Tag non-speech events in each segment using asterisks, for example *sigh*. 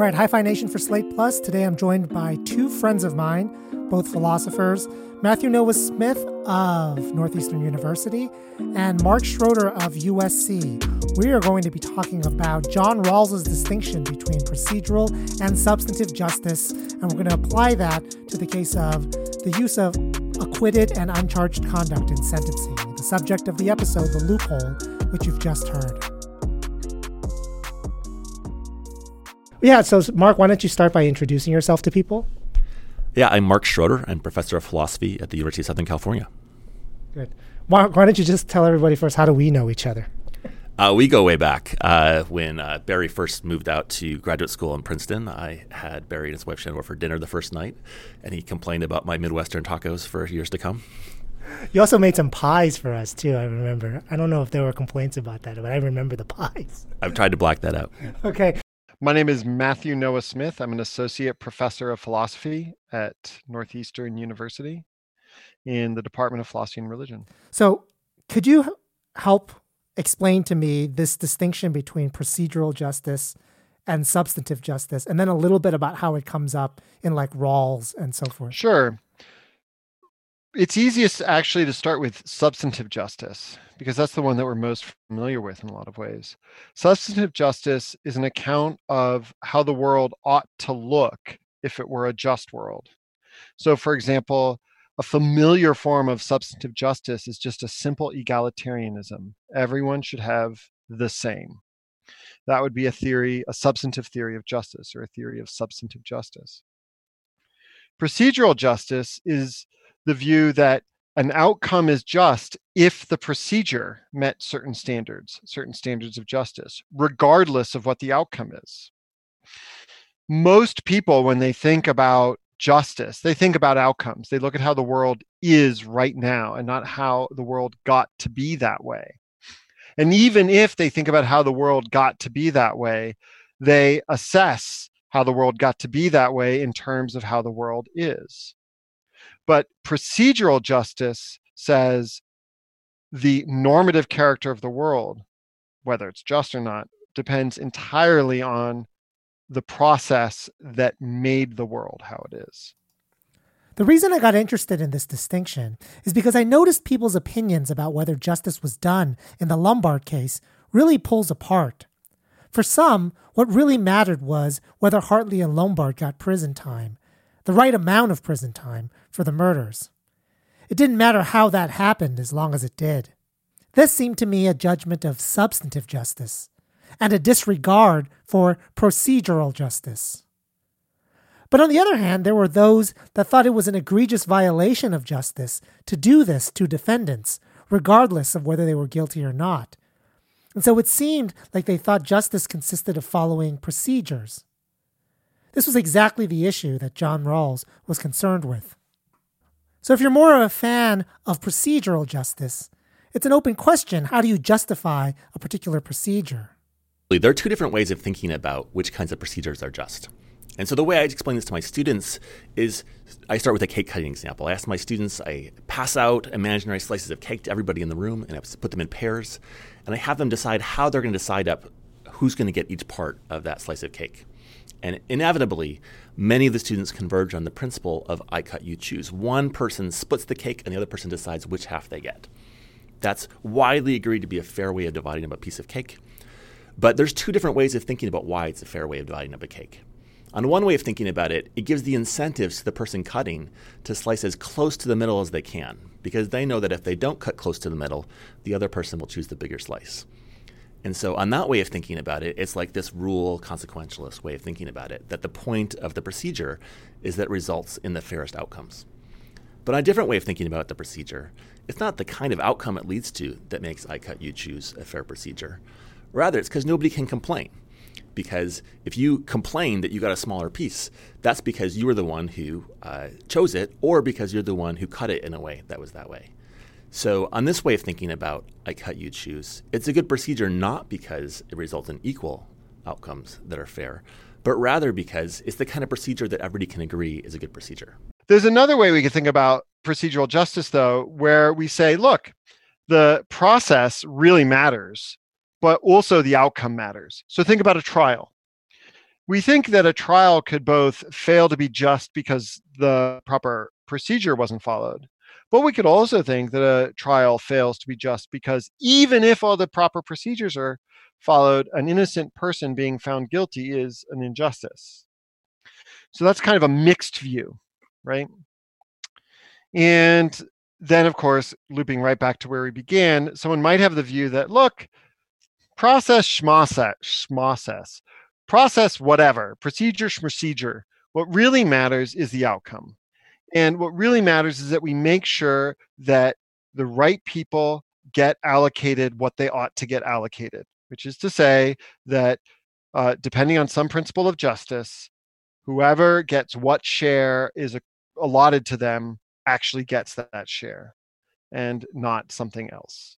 All right, Hi-Phi Nation for Slate Plus. Today I'm joined by two friends of mine, both philosophers Matthew Noah Smith of Northeastern University and Mark Schroeder of USC. We are going to be talking about John Rawls's distinction between procedural and substantive justice, and we're going to apply that to the case of the use of acquitted and uncharged conduct in sentencing, the subject of the episode, The Loophole, which you've just heard. Yeah, so Mark, why don't you start by introducing yourself to people? Yeah, I'm Mark Schroeder. I'm professor of philosophy at the University of Southern California. Good. Mark, why don't you just tell everybody first how do we know each other? Uh, we go way back. Uh, when uh, Barry first moved out to graduate school in Princeton, I had Barry and his wife Shannon over for dinner the first night, and he complained about my Midwestern tacos for years to come. You also made some pies for us too. I remember. I don't know if there were complaints about that, but I remember the pies. I've tried to black that out. *laughs* okay. My name is Matthew Noah Smith. I'm an associate professor of philosophy at Northeastern University in the Department of Philosophy and Religion. So, could you help explain to me this distinction between procedural justice and substantive justice, and then a little bit about how it comes up in like Rawls and so forth? Sure. It's easiest actually to start with substantive justice because that's the one that we're most familiar with in a lot of ways. Substantive justice is an account of how the world ought to look if it were a just world. So, for example, a familiar form of substantive justice is just a simple egalitarianism. Everyone should have the same. That would be a theory, a substantive theory of justice or a theory of substantive justice. Procedural justice is the view that an outcome is just if the procedure met certain standards, certain standards of justice, regardless of what the outcome is. Most people, when they think about justice, they think about outcomes. They look at how the world is right now and not how the world got to be that way. And even if they think about how the world got to be that way, they assess how the world got to be that way in terms of how the world is. But procedural justice says the normative character of the world, whether it's just or not, depends entirely on the process that made the world how it is. The reason I got interested in this distinction is because I noticed people's opinions about whether justice was done in the Lombard case really pulls apart. For some, what really mattered was whether Hartley and Lombard got prison time, the right amount of prison time for the murders. It didn't matter how that happened as long as it did. This seemed to me a judgment of substantive justice and a disregard for procedural justice. But on the other hand, there were those that thought it was an egregious violation of justice to do this to defendants, regardless of whether they were guilty or not. And so it seemed like they thought justice consisted of following procedures. This was exactly the issue that John Rawls was concerned with. So if you're more of a fan of procedural justice, it's an open question how do you justify a particular procedure? There are two different ways of thinking about which kinds of procedures are just. And so the way I explain this to my students is I start with a cake cutting example. I ask my students, I pass out imaginary slices of cake to everybody in the room and I put them in pairs, and I have them decide how they're going to decide up who's going to get each part of that slice of cake. And inevitably, many of the students converge on the principle of I cut, you choose. One person splits the cake and the other person decides which half they get. That's widely agreed to be a fair way of dividing up a piece of cake. But there's two different ways of thinking about why it's a fair way of dividing up a cake. On one way of thinking about it, it gives the incentives to the person cutting to slice as close to the middle as they can, because they know that if they don't cut close to the middle, the other person will choose the bigger slice. And so, on that way of thinking about it, it's like this rule consequentialist way of thinking about it that the point of the procedure is that it results in the fairest outcomes. But on a different way of thinking about the procedure, it's not the kind of outcome it leads to that makes I cut, you choose a fair procedure. Rather, it's because nobody can complain. Because if you complain that you got a smaller piece, that's because you were the one who uh, chose it, or because you're the one who cut it in a way that was that way. So, on this way of thinking about I cut, you choose, it's a good procedure not because it results in equal outcomes that are fair, but rather because it's the kind of procedure that everybody can agree is a good procedure. There's another way we can think about procedural justice, though, where we say, look, the process really matters, but also the outcome matters. So, think about a trial. we think that a trial could both fail to be just because the proper procedure wasn't followed, but we could also think that a trial fails to be just because even if all the proper procedures are followed, an innocent person being found guilty is an injustice. So that's kind of a mixed view, right? And then, of course, looping right back to where we began, someone might have the view that, look, process schmocess, process whatever, procedure procedure. What really matters is the outcome. And what really matters is that we make sure that the right people get allocated what they ought to get allocated, which is to say that uh, depending on some principle of justice, whoever gets what share is allotted to them actually gets that, that share and not something else.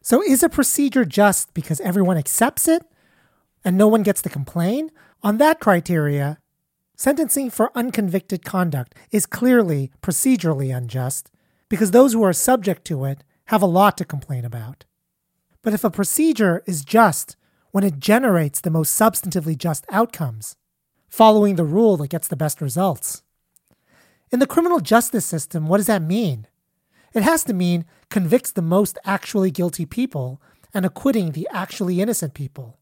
So, is a procedure just because everyone accepts it and no one gets to complain? On that criteria, sentencing for unconvicted conduct is clearly procedurally unjust because those who are subject to it have a lot to complain about. But if a procedure is just when it generates the most substantively just outcomes, following the rule that gets the best results, in the criminal justice system, what does that mean? It has to mean convicts the most actually guilty people and acquitting the actually innocent people.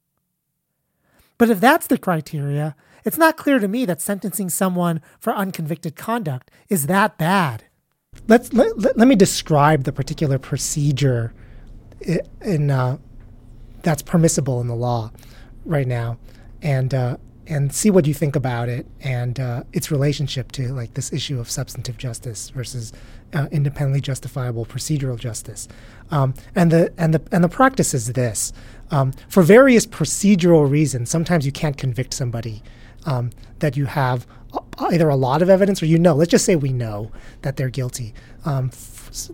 But if that's the criteria, it's not clear to me that sentencing someone for unconvicted conduct is that bad. Let's let, let, let me describe the particular procedure in, uh, that's permissible in the law right now, and uh, and see what you think about it and uh, its relationship to like this issue of substantive justice versus uh, independently justifiable procedural justice. Um, and the and the and the practice is this: um, for various procedural reasons, sometimes you can't convict somebody um, that you have either a lot of evidence or you know. Let's just say we know that they're guilty. Um,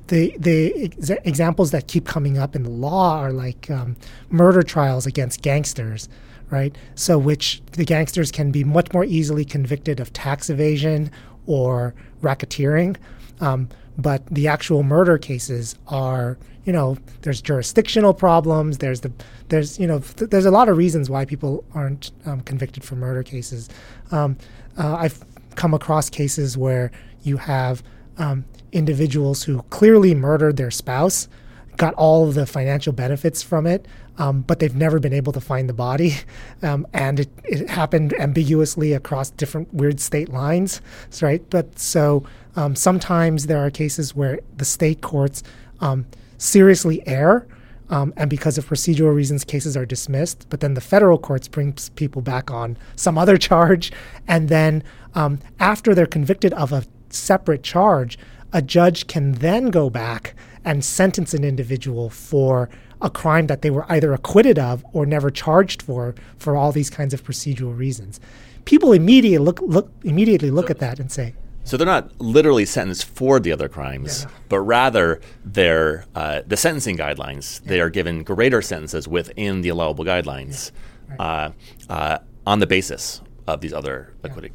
the the ex- examples that keep coming up in the law are like um, murder trials against gangsters right? So, which the gangsters can be much more easily convicted of tax evasion or racketeering. Um, but the actual murder cases are, you know, there's jurisdictional problems. There's the, there's, you know, th- there's a lot of reasons why people aren't um, convicted for murder cases. Um, uh, I've come across cases where you have um, individuals who clearly murdered their spouse, got all of the financial benefits from it, um, but they've never been able to find the body. *laughs* Um, and it, it, happened ambiguously across different weird state lines, right? But so um, sometimes there are cases where the state courts um, seriously err. Um, and because of procedural reasons, cases are dismissed. But then the federal courts bring people back on some other *laughs* charge. And then um, after they're convicted of a separate charge, a judge can then go back and sentence an individual for a crime that they were either acquitted of or never charged for for all these kinds of procedural reasons. People immediately look, look immediately look at that and say, so they're not literally sentenced for the other crimes, yeah. but rather they're uh, the sentencing guidelines. Yeah. They are given greater sentences within the allowable guidelines yeah. right. uh, uh, on the basis of these other acquitting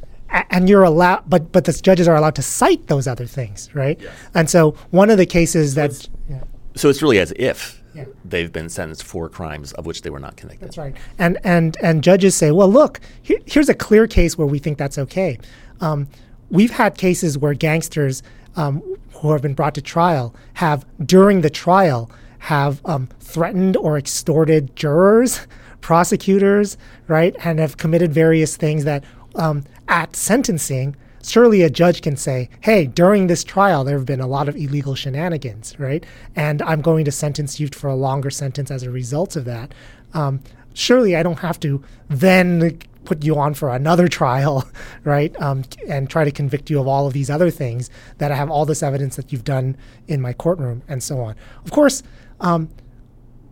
and you're allowed but but the judges are allowed to cite those other things right yes. and so one of the cases so that's yeah. so it's really as if yeah. they've been sentenced for crimes of which they were not convicted. That's right. And and and judges say, well, look, here, here's a clear case where we think that's okay. Um, we've had cases where gangsters um, who have been brought to trial have, during the trial, have um, threatened or extorted jurors, *laughs* prosecutors, right, and have committed various things that um, at sentencing surely a judge can say, hey, during this trial, there have been a lot of illegal shenanigans, right? And I'm going to sentence you for a longer sentence as a result of that. Um, surely I don't have to then put you on for another trial, *laughs* right? Um, and try to convict you of all of these other things that I have all this evidence that you've done in my courtroom and so on. Of course, um,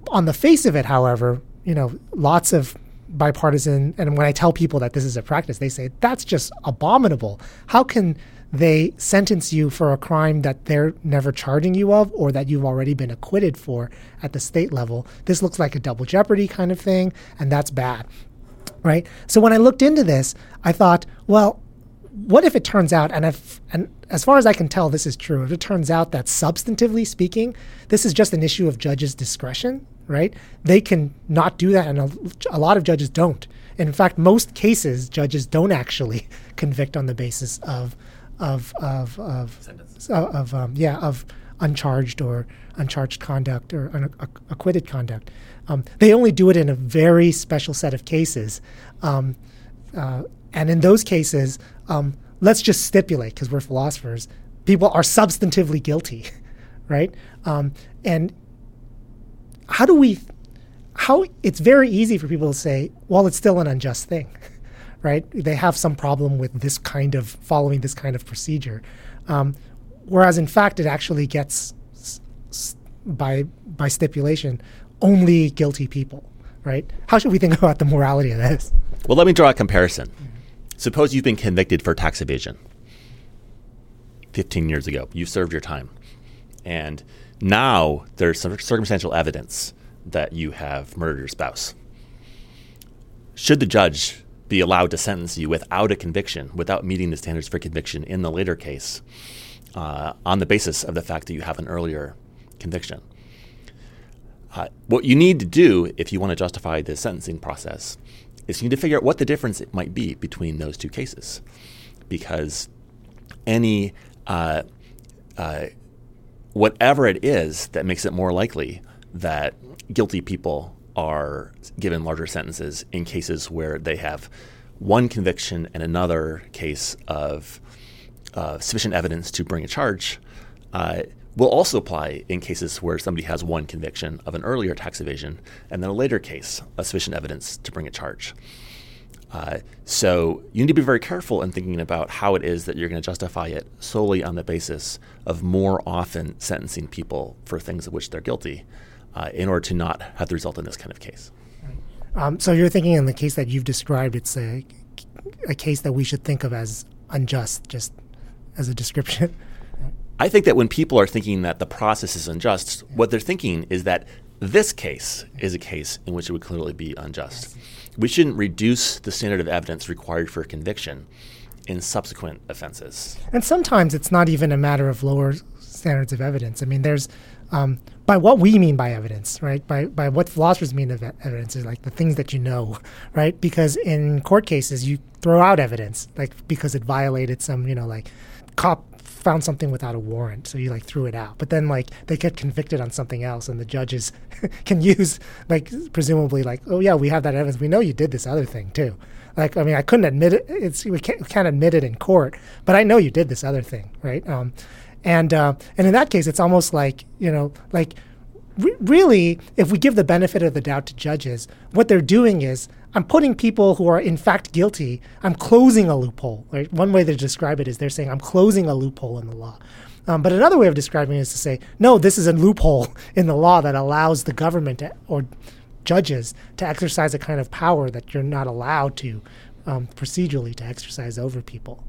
on the face of it, however, you know, lots of bipartisan. And when I tell people that this is a practice, they say, that's just abominable. How can they sentence you for a crime that they're never charging you of or that you've already been acquitted for at the state level? This looks like a double jeopardy kind of thing, and that's bad. Right? So when I looked into this, I thought, well, what if it turns out, and if, and as far as I can tell, this is true. If it turns out that substantively speaking, this is just an issue of judges' discretion, right? They can not do that, and a, a lot of judges don't. And in fact, most cases, judges don't actually *laughs* convict on the basis of of of of of, of um, yeah of uncharged or uncharged conduct or un- acquitted conduct. Um, they only do it in a very special set of cases, um, uh, and in those cases, um, let's just stipulate because we're philosophers, people are substantively guilty, *laughs* right? Um, and how do we? How it's very easy for people to say, well, it's still an unjust thing. *laughs* right? They have some problem with this kind of following this kind of procedure. Whereas in fact, it actually gets by by stipulation only guilty people, right? How should we think *laughs* about the morality of this? Well, let me draw a comparison. Suppose you've been convicted for tax evasion 15 years ago. You've served your time. And now there's some circumstantial evidence that you have murdered your spouse. Should the judge be allowed to sentence you without a conviction, without meeting the standards for conviction in the later case, uh, on the basis of the fact that you have an earlier conviction. Uh, what you need to do if you want to justify the sentencing process is you need to figure out what the difference it might be between those two cases, because any uh, uh whatever it is that makes it more likely that guilty people are given larger sentences in cases where they have one conviction and another case of uh, sufficient evidence to bring a charge uh, will also apply in cases where somebody has one conviction of an earlier tax evasion and then a later case of sufficient evidence to bring a charge. Uh, so you need to be very careful in thinking about how it is that you're going to justify it solely on the basis of more often sentencing people for things of which they're guilty uh, in order to not have the result in this kind of case. Um, so you're thinking in the case that you've described, it's a, a case that we should think of as unjust, just as a description. I think that when people are thinking that the process is unjust, what they're thinking is that this case is a case in which it would clearly be unjust. We shouldn't reduce the standard of evidence required for conviction in subsequent offenses. And sometimes it's not even a matter of lower standards of evidence. I mean, there's um, by what we mean by evidence, right? By by what philosophers mean of evidence is like the things that you know, right? Because in court cases, you throw out evidence, like because it violated some, you know, like cop found something without a warrant, so you like threw it out. But then like they get convicted on something else, and the judges *laughs* can use like presumably like, oh yeah, we have that evidence. We know you did this other thing too. Like I mean, I couldn't admit it. It's we can't, we can't admit it in court, but I know you did this other thing, right? Um, and uh, and in that case, it's almost like you know, like re- really, if we give the benefit of the doubt to judges, what they're doing is I'm putting people who are in fact guilty. I'm closing a loophole. Right? One way to describe it is they're saying I'm closing a loophole in the law. Um, but another way of describing it is to say, no, this is a loophole *laughs* in the law that allows the government to, or judges to exercise a kind of power that you're not allowed to um, procedurally to exercise over people.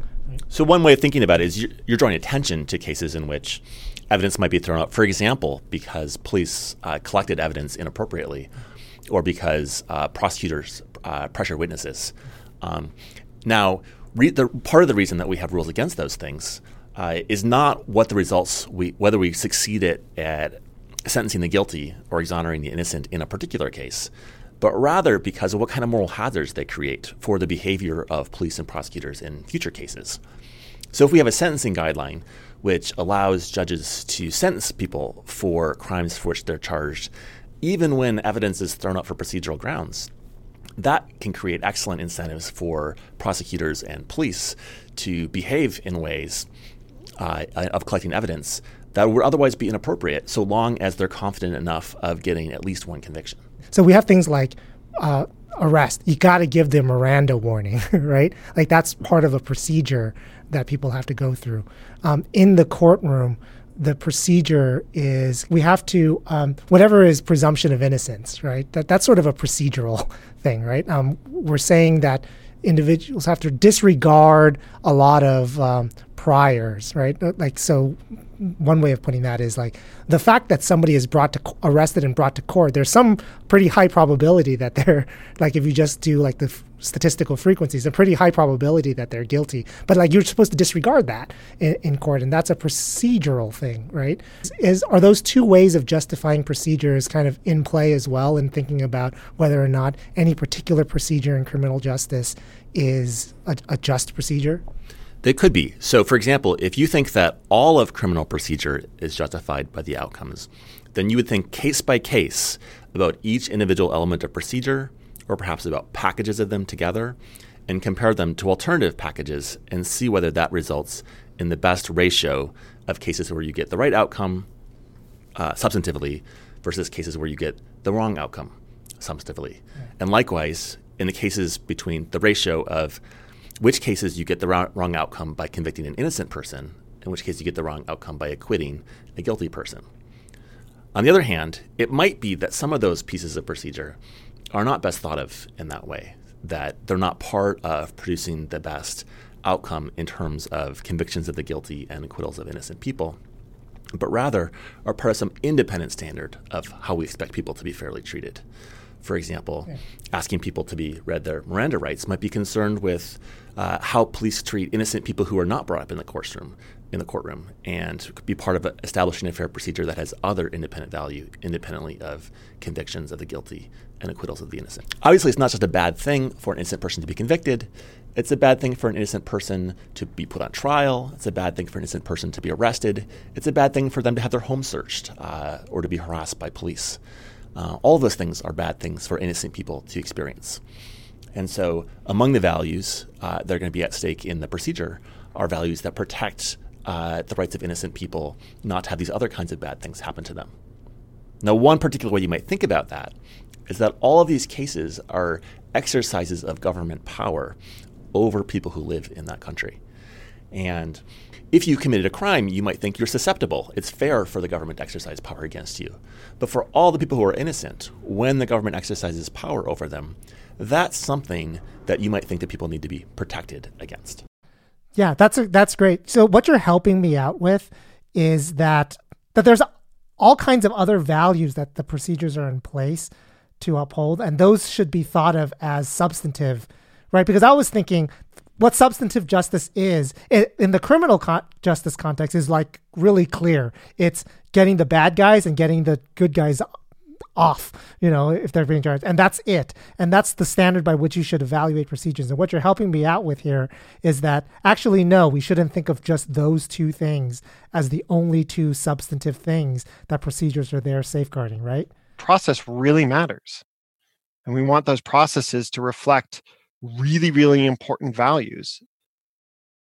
So one way of thinking about it is you're, you're, drawing attention to cases in which evidence might be thrown out, for example, because police uh, collected evidence inappropriately, or because uh, prosecutors uh, pressure witnesses. Um, now, re- the, part of the reason that we have rules against those things uh, is not what the results we whether we succeeded at sentencing the guilty or exonerating the innocent in a particular case but rather because of what kind of moral hazards they create for the behavior of police and prosecutors in future cases. So, if we have a sentencing guideline which allows judges to sentence people for crimes for which they're charged, even when evidence is thrown up for procedural grounds, that can create excellent incentives for prosecutors and police to behave in ways uh, of collecting evidence that would otherwise be inappropriate so long as they're confident enough of getting at least one conviction. So we have things like uh, arrest. You got to give them Miranda warning, *laughs* right? Like that's part of a procedure that people have to go through. Um, in the courtroom, the procedure is we have to um, whatever is presumption of innocence, right? That that's sort of a procedural *laughs* thing, right? Um, we're saying that individuals have to disregard a lot of um, priors, right? Uh, like, so one way of putting that is like the fact that somebody is brought to arrested and brought to court. There's some pretty high probability that they're *laughs* like if you just do like the f- statistical frequencies, a pretty high probability that they're guilty. But like you're supposed to disregard that in, in court, and that's a procedural thing, right? Is are those two ways of justifying procedures kind of in play as well, in thinking about whether or not any particular procedure in criminal justice is a, a just procedure? They could be. So, for example, if you think that all of criminal procedure is justified by the outcomes, then you would think case by case about each individual element of procedure, or perhaps about packages of them together, and compare them to alternative packages and see whether that results in the best ratio of cases where you get the right outcome uh, substantively versus cases where you get the wrong outcome substantively. And likewise, in the cases between the ratio of which cases you get the wrong, wrong outcome by convicting an innocent person, in which case you get the wrong outcome by acquitting a guilty person. On the other hand, it might be that some of those pieces of procedure are not best thought of in that way, that they're not part of producing the best outcome in terms of convictions of the guilty and acquittals of innocent people, but rather are part of some independent standard of how we expect people to be fairly treated. For example, yeah. asking people to be read their Miranda rights might be concerned with uh, how police treat innocent people who are not brought up in the courtroom, in the courtroom, and be part of establishing a fair procedure that has other independent value, independently of convictions of the guilty and acquittals of the innocent. Obviously, it's not just a bad thing for an innocent person to be convicted. It's a bad thing for an innocent person to be put on trial. It's a bad thing for an innocent person to be arrested. It's a bad thing for them to have their home searched uh, or to be harassed by police. Uh, all those things are bad things for innocent people to experience. And so, among the values uh, that are going to be at stake in the procedure are values that protect uh, the rights of innocent people not to have these other kinds of bad things happen to them. Now, one particular way you might think about that is that all of these cases are exercises of government power over people who live in that country. And if you committed a crime, you might think you're susceptible. It's fair for the government to exercise power against you. But for all the people who are innocent, when the government exercises power over them, that's something that you might think that people need to be protected against. Yeah, that's a, that's great. So what you're helping me out with is that that there's all kinds of other values that the procedures are in place to uphold, and those should be thought of as substantive, right? Because I was thinking what substantive justice is in the criminal justice context is like really clear. It's getting the bad guys and getting the good guys off, you know, if they're being charged. And that's it. And that's the standard by which you should evaluate procedures. And what you're helping me out with here is that actually, no, we shouldn't think of just those two things as the only two substantive things that procedures are there safeguarding, right? Process really matters. And we want those processes to reflect really, really important values.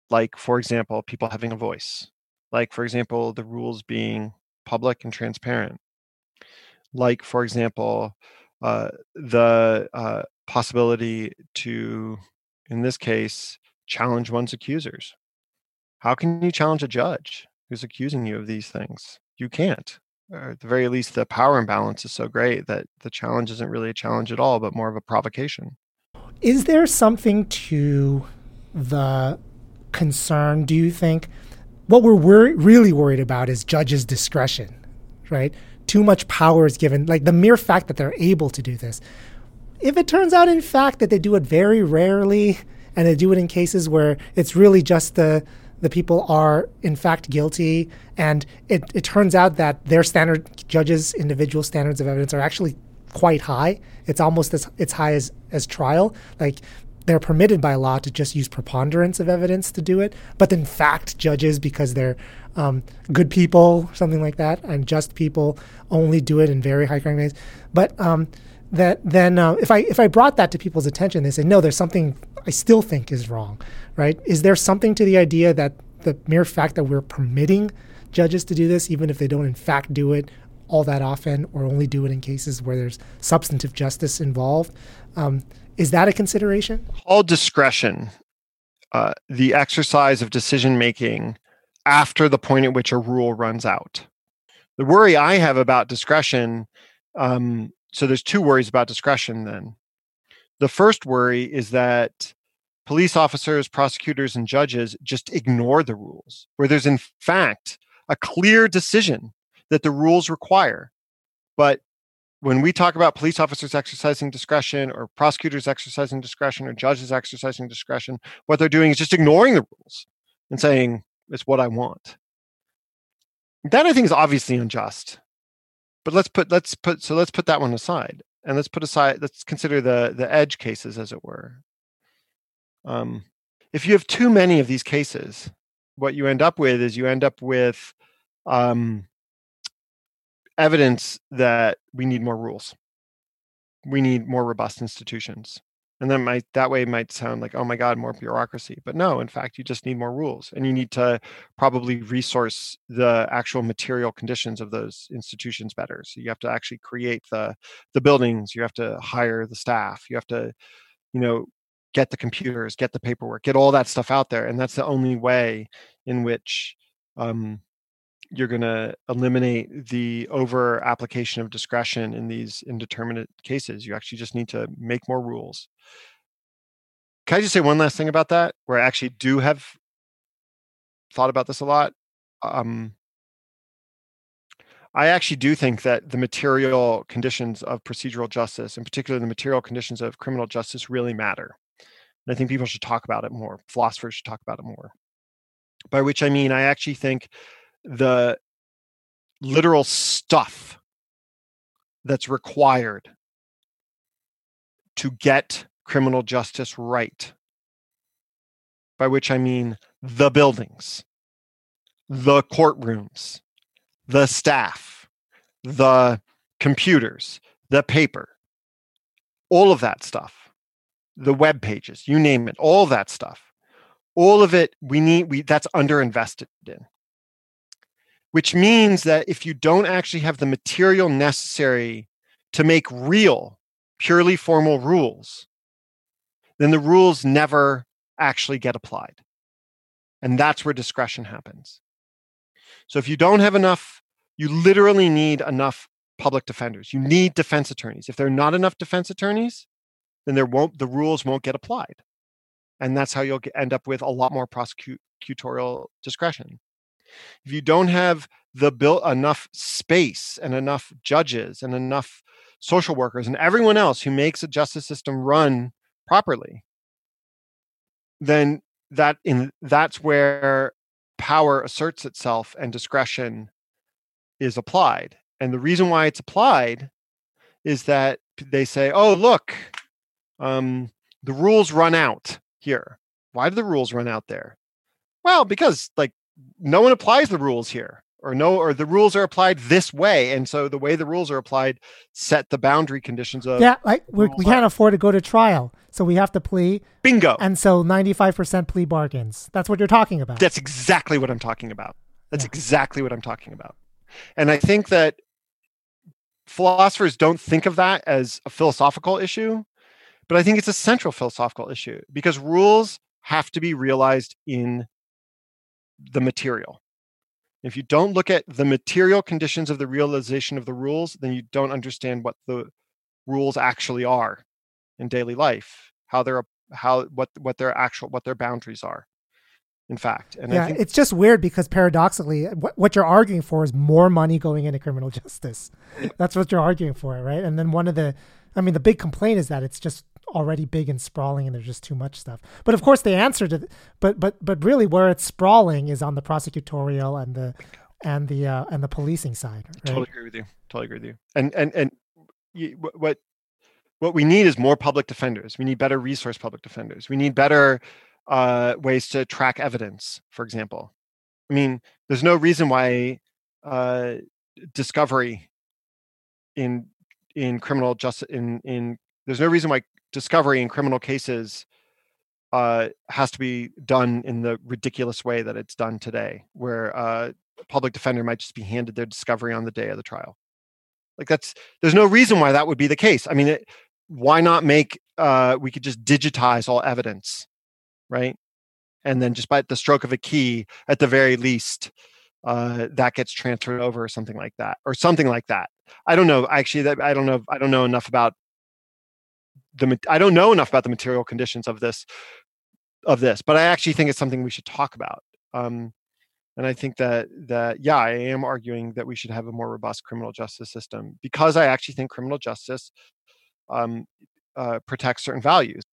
Like, for example, people having a voice. Like, for example, the rules being public and transparent like for example uh, the uh, possibility to in this case challenge one's accusers. How can you challenge a judge who's accusing you of these things? You can't. Or at the very least the power imbalance is so great that the challenge isn't really a challenge at all but more of a provocation. Is there something to the concern do you think? What we're wor- really worried about is judges discretion right too much power is given, like the mere fact that they're able to do this. If it turns out, in fact, that they do it very rarely and they do it in cases where it's really just the the people are in fact guilty and it, it turns out that their standard judges individual standards of evidence are actually quite high it's almost as it's high as as trial like they're permitted by law to just use preponderance of evidence to do it but in fact judges because they're um, good people, something like that, and just people only do it in very high crime rates. But um, that then uh, if I if I brought that to people's attention, they say no, there's something I still think is wrong, right? Is there something to the idea that the mere fact that we're permitting judges to do this, even if they don't in fact do it all that often or only do it in cases where there's substantive justice involved, um, is that a consideration? All discretion, uh, the exercise of decision making after the point at which a rule runs out. The worry I have about discretion, um, so there's two worries about discretion then. The first worry is that police officers, prosecutors, and judges just ignore the rules, where there's in fact a clear decision that the rules require. But when we talk about police officers exercising discretion or prosecutors exercising discretion or judges exercising discretion, what they're doing is just ignoring the rules and saying, it's what I want. That I think is obviously unjust. But let's put let's put so let's put that one aside. And let's put aside let's consider the the edge cases as it were. Um, if you have too many of these cases, what you end up with is you end up with um, evidence that we need more rules. We need more robust institutions. And then might that way might sound like, oh my God, more bureaucracy. But no, in fact, you just need more rules. And you need to probably resource the actual material conditions of those institutions better. So you have to actually create the the buildings, you have to hire the staff, you have to, you know, get the computers, get the paperwork, get all that stuff out there. And that's the only way in which um, you're going to eliminate the over application of discretion in these indeterminate cases. You actually just need to make more rules. Can I just say one last thing about that, where I actually do have thought about this a lot? Um, I actually do think that the material conditions of procedural justice, in particular the material conditions of criminal justice, really matter. And I think people should talk about it more. Philosophers should talk about it more. By which I mean, I actually think the literal stuff that's required to get criminal justice right. By which I mean the buildings, the courtrooms, the staff, the computers, the paper, all of that stuff, the web pages, you name it, all that stuff. All of it we need we that's underinvested in which means that if you don't actually have the material necessary to make real, purely formal rules, then the rules never actually get applied. And that's where discretion happens. So if you don't have enough, you literally need enough public defenders. You need defense attorneys. If there are not enough defense attorneys, then there won't the rules won't get applied. And that's how you'll get, end up with a lot more prosecutorial discretion if you don't have the built enough space and enough judges and enough social workers and everyone else who makes a justice system run properly then that in that's where power asserts itself and discretion is applied. And the reason why it's applied is that they say oh look um, the rules run out here. Why do the rules run out there? Well because like no one applies the rules here or no or the rules are applied this way and so the way the rules are applied set the boundary conditions of yeah like we can't afford to go to trial so we have to plea bingo. and so 95% plea bargains. That's what you're talking about. That's exactly what i'm talking about. That's yeah. exactly what i'm talking about. And i think that philosophers don't think of that as a philosophical issue but i think it's a central philosophical issue because rules have to be realized in the material. If you don't look at the material conditions of the realization of the rules, then you don't understand what the rules actually are in daily life, how they're how what what their actual what their boundaries are. In fact, and yeah, think, it's just weird because paradoxically, what, what you're arguing for is more money going into criminal *laughs* justice. That's what you're arguing for, right? And then one of the, I mean, the big complaint is that it's just already big and sprawling and there's just too much stuff. But of course the answer to but but but really where it's sprawling is on the prosecutorial and the and the uh, and the policing side. Right? Totally agree with you. Totally agree with you. And and and you, what what we need is more public defenders. We need better resource public defenders. We need better uh, ways to track evidence, for example. I mean, there's no reason why uh, discovery in in criminal justice in in there's no reason why discovery in criminal cases uh, has to be done in the ridiculous way that it's done today, where uh, a public defender might just be handed their discovery on the day of the trial. Like that's there's no reason why that would be the case. I mean, it, why not make uh, we could just digitize all evidence, right? And then just by the stroke of a key, at the very least, uh, that gets transferred over or something like that, or something like that. I don't know. Actually, that, I don't know. I don't know enough about the I don't know enough about the material conditions of this of this, but I actually think it's something we should talk about. Um, and I think that that yeah, I am arguing that we should have a more robust criminal justice system because I actually think criminal justice um, uh, protects certain values.